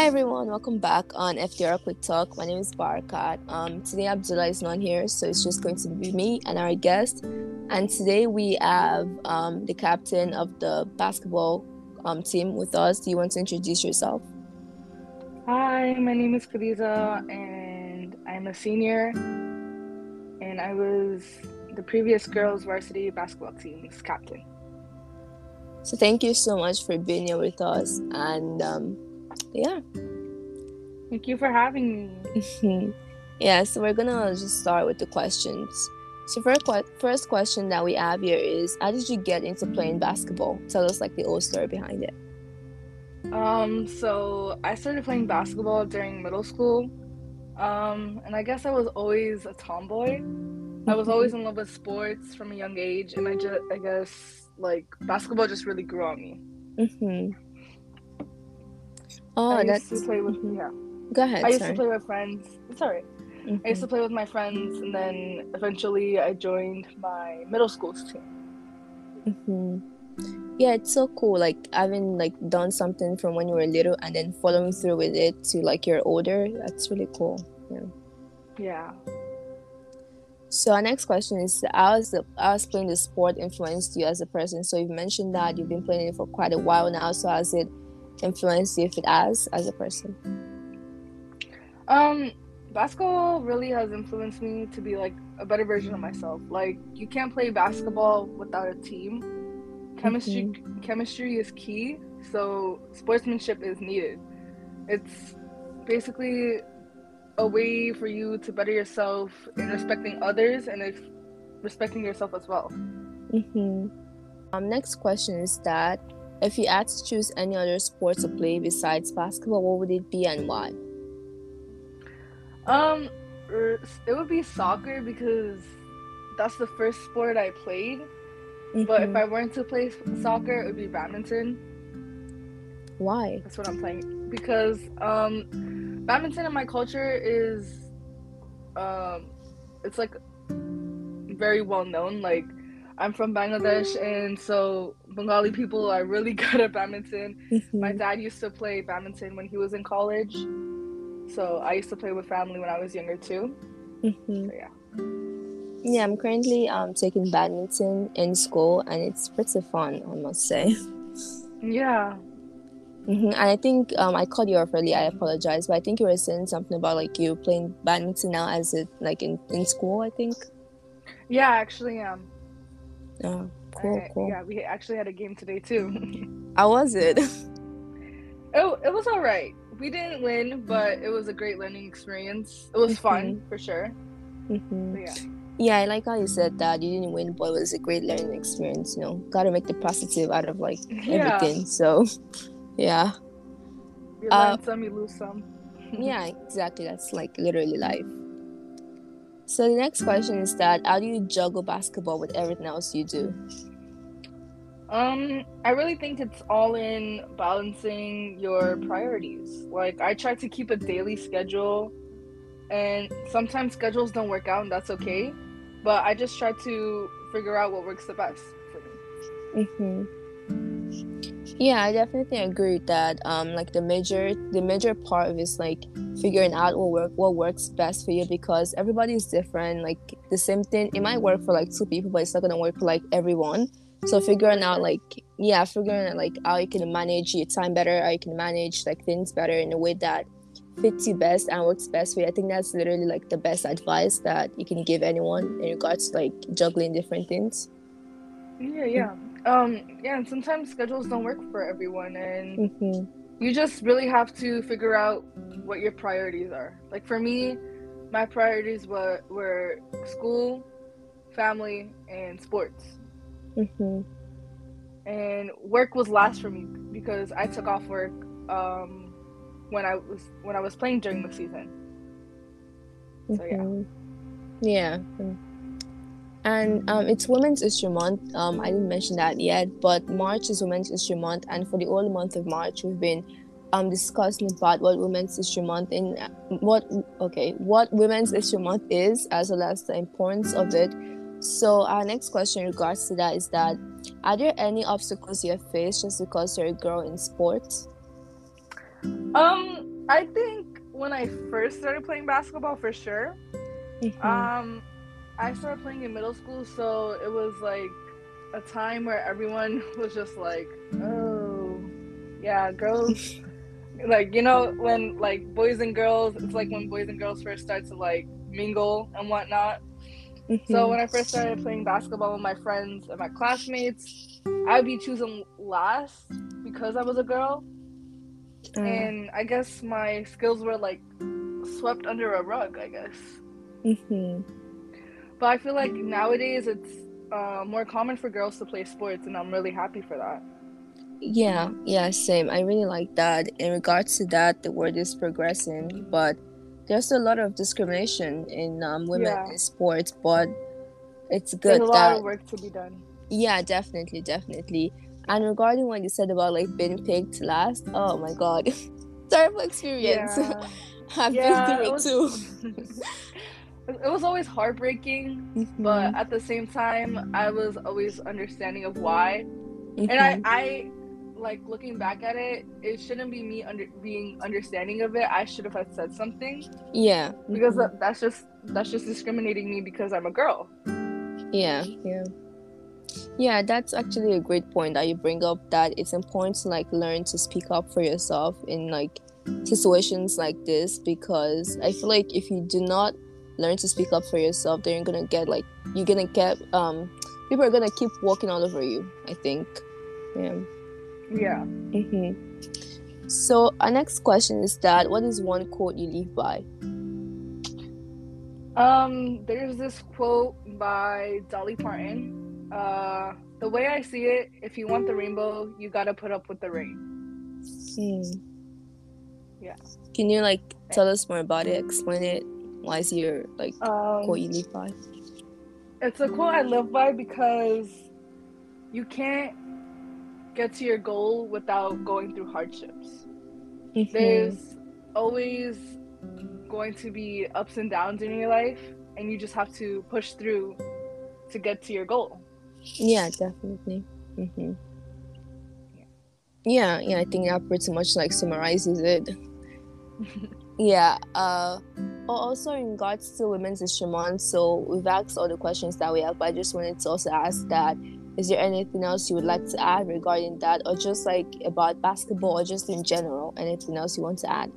Hi everyone, welcome back on FDR Quick Talk. My name is Barakat. Um, today Abdullah is not here, so it's just going to be me and our guest. And today we have um, the captain of the basketball um, team with us. Do you want to introduce yourself? Hi, my name is Khadija, and I'm a senior. And I was the previous girls' varsity basketball team's captain. So thank you so much for being here with us, and um, yeah. Thank you for having me. yeah, so we're gonna just start with the questions. So first, first question that we have here is, how did you get into playing basketball? Tell us like the old story behind it. Um, so I started playing basketball during middle school. Um, and I guess I was always a tomboy. I was always in love with sports from a young age, and I just, I guess, like basketball just really grew on me. Mhm. Oh, I that's used to play with mhm. yeah. Go ahead. I used sorry. to play with friends. It's alright. I used to Mhm. play with my friends, and then eventually I joined my middle school's team. Mhm. Yeah, it's so cool. Like having like done something from when you were little and then following through with it to like you're older. That's really cool. Yeah. Yeah. So our next question is how has the how has playing the sport influenced you as a person? So you've mentioned that you've been playing it for quite a while now. So has it influenced you if it has as a person? Um, basketball really has influenced me to be like a better version of myself. Like you can't play basketball without a team. Chemistry chemistry is key, so sportsmanship is needed. It's basically a way for you to better yourself in respecting others and if respecting yourself as well. Mm-hmm. Um, next question is that if you had to choose any other sport to play besides basketball, what would it be and why? Um, it would be soccer because that's the first sport I played. But if Mhm. I weren't to play soccer, it would be badminton. why? That's what I'm playing because um, badminton in my culture is um, it's like very well known. Like I'm from Bangladesh, and so Bengali people are really good at badminton. My Mhm. dad used to play badminton when he was in college, so I used to play with family when I was younger too. Mhm. So yeah. Yeah, I'm currently um taking badminton in school, and it's pretty fun, I must say. Yeah. hmm And I think um I called you off early. I apologize, but I think you were saying something about like you playing badminton now as it like in in school. I think. Yeah, I actually am. Oh, cool, I- cool. Yeah, we actually had a game today too. How was it? oh, it was all right. We didn't win, but it was a great learning experience. It was fun for sure. hmm yeah. Yeah, I like how you said that you didn't win, but it was a great learning experience. You know, got to make the positive out of like Yeah. everything. So, yeah, You Uh, learn some, you lose some. yeah, exactly. That's like literally life. So the next question is that how do you juggle basketball with everything else you do? Um, I really think it's all in balancing your priorities. Like I try to keep a daily schedule and sometimes schedules don't work out and that's okay. But I just try to figure out what works the best for me. hmm Yeah, I definitely agree that. Um, like the major, the major part of is like figuring out what work, what works best for you because everybody is different. Like the same thing, it might work for like two people, but it's not gonna work for like everyone. So figuring out like yeah, figuring out like how you can manage your time better, how you can manage like things better in a way that fits you best and works best for you. I think that's literally like the best advice that you can give anyone in regards to like juggling different things. Yeah, yeah. Um, yeah, and sometimes schedules don't work for everyone and hmm you just really have to figure out what your priorities are. Like for me, my priorities were were school, family, and sports. hmm And work was last for me because I took off work um, when I was when I was playing during the season. So yeah. Mhm. Yeah. And um, it's Women's History Month. Um, I didn't mention that yet, but March is Women's History Month, and for the whole month of March, we've been um discussing about what Women's History Month in what okay what Women's History Month is, as well as the importance of it. So our next question in regards to that is that are there any obstacles you have faced just because you're a girl in sports? Um, I think when I first started playing basketball, for sure. Mhm. Um, I started playing in middle school, so it was like a time where everyone was just like, "Oh, yeah, girls." like you know, when like boys and girls, it's like when boys and girls first start to like mingle and whatnot. So Mhm. when I first started playing basketball with my friends and my classmates, I'd be choosing last because I was a girl, Uh, and I guess my skills were like swept under a rug. I guess. mhm. But I feel like nowadays it's uh, more common for girls to play sports, and I'm really happy for that. Yeah, yeah, same. I really like that. In regards to that, the world is progressing, but there's a lot of discrimination in um, women Yeah. in sports. But it's good. There's a lot that of work to be done. yeah, definitely, definitely. And regarding what you said about like being picked last, oh my god, terrible experience. Yeah, I've Yeah, been through it it was- too. it was always heartbreaking, but Mhm, at the same time, I was always understanding of why. mhm. And I, I like looking back at it, it shouldn't be me under being understanding of it. I should have had said something yeah, because mhm. that, that's just that's just discriminating me because I'm a girl. Yeah, yeah. Yeah, that's actually a great point that you bring up that it's important to like learn to speak up for yourself in like situations like this because I feel like if you do not learn to speak up for yourself, then you're gonna get like you're gonna get um people are gonna keep walking all over you, I think. Yeah. Yeah. hmm So our next question is that what is one quote you live by? Um, there's this quote by Dolly Parton. Uh, the way I see it, if you want the rainbow, you gotta put up with the rain. Hmm. Yeah. Can you like tell us more about it? Explain it. Why is your like Um, quote you live by? it's a quote I live by because you can't get to your goal without going through hardships. Mhm. There's always going to be ups and downs in your life, and you just have to push through to get to your goal. Yeah, definitely. hmm Yeah, yeah, I think that pretty much like summarizes it. yeah. Uh, also in regards to Women's History Month, so we've asked all the questions that we have, but I just wanted to also ask that is there anything else you would like to add regarding that, or just like about basketball, or just in general, anything else you want to add?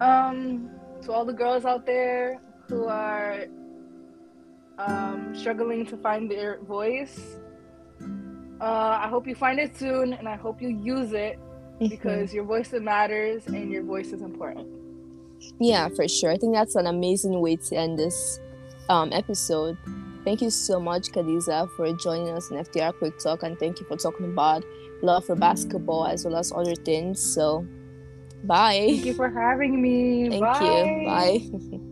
Um, to all the girls out there who are um, struggling to find their voice, uh, I hope you find it soon, and I hope you use it. Because your voice matters and your voice is important. Yeah, for sure. I think that's an amazing way to end this um, episode. Thank you so much, Khadija, for joining us in FDR Quick Talk, and thank you for talking about love for basketball as well as other things. So, bye. Thank you for having me. Thank Bye. you. Bye.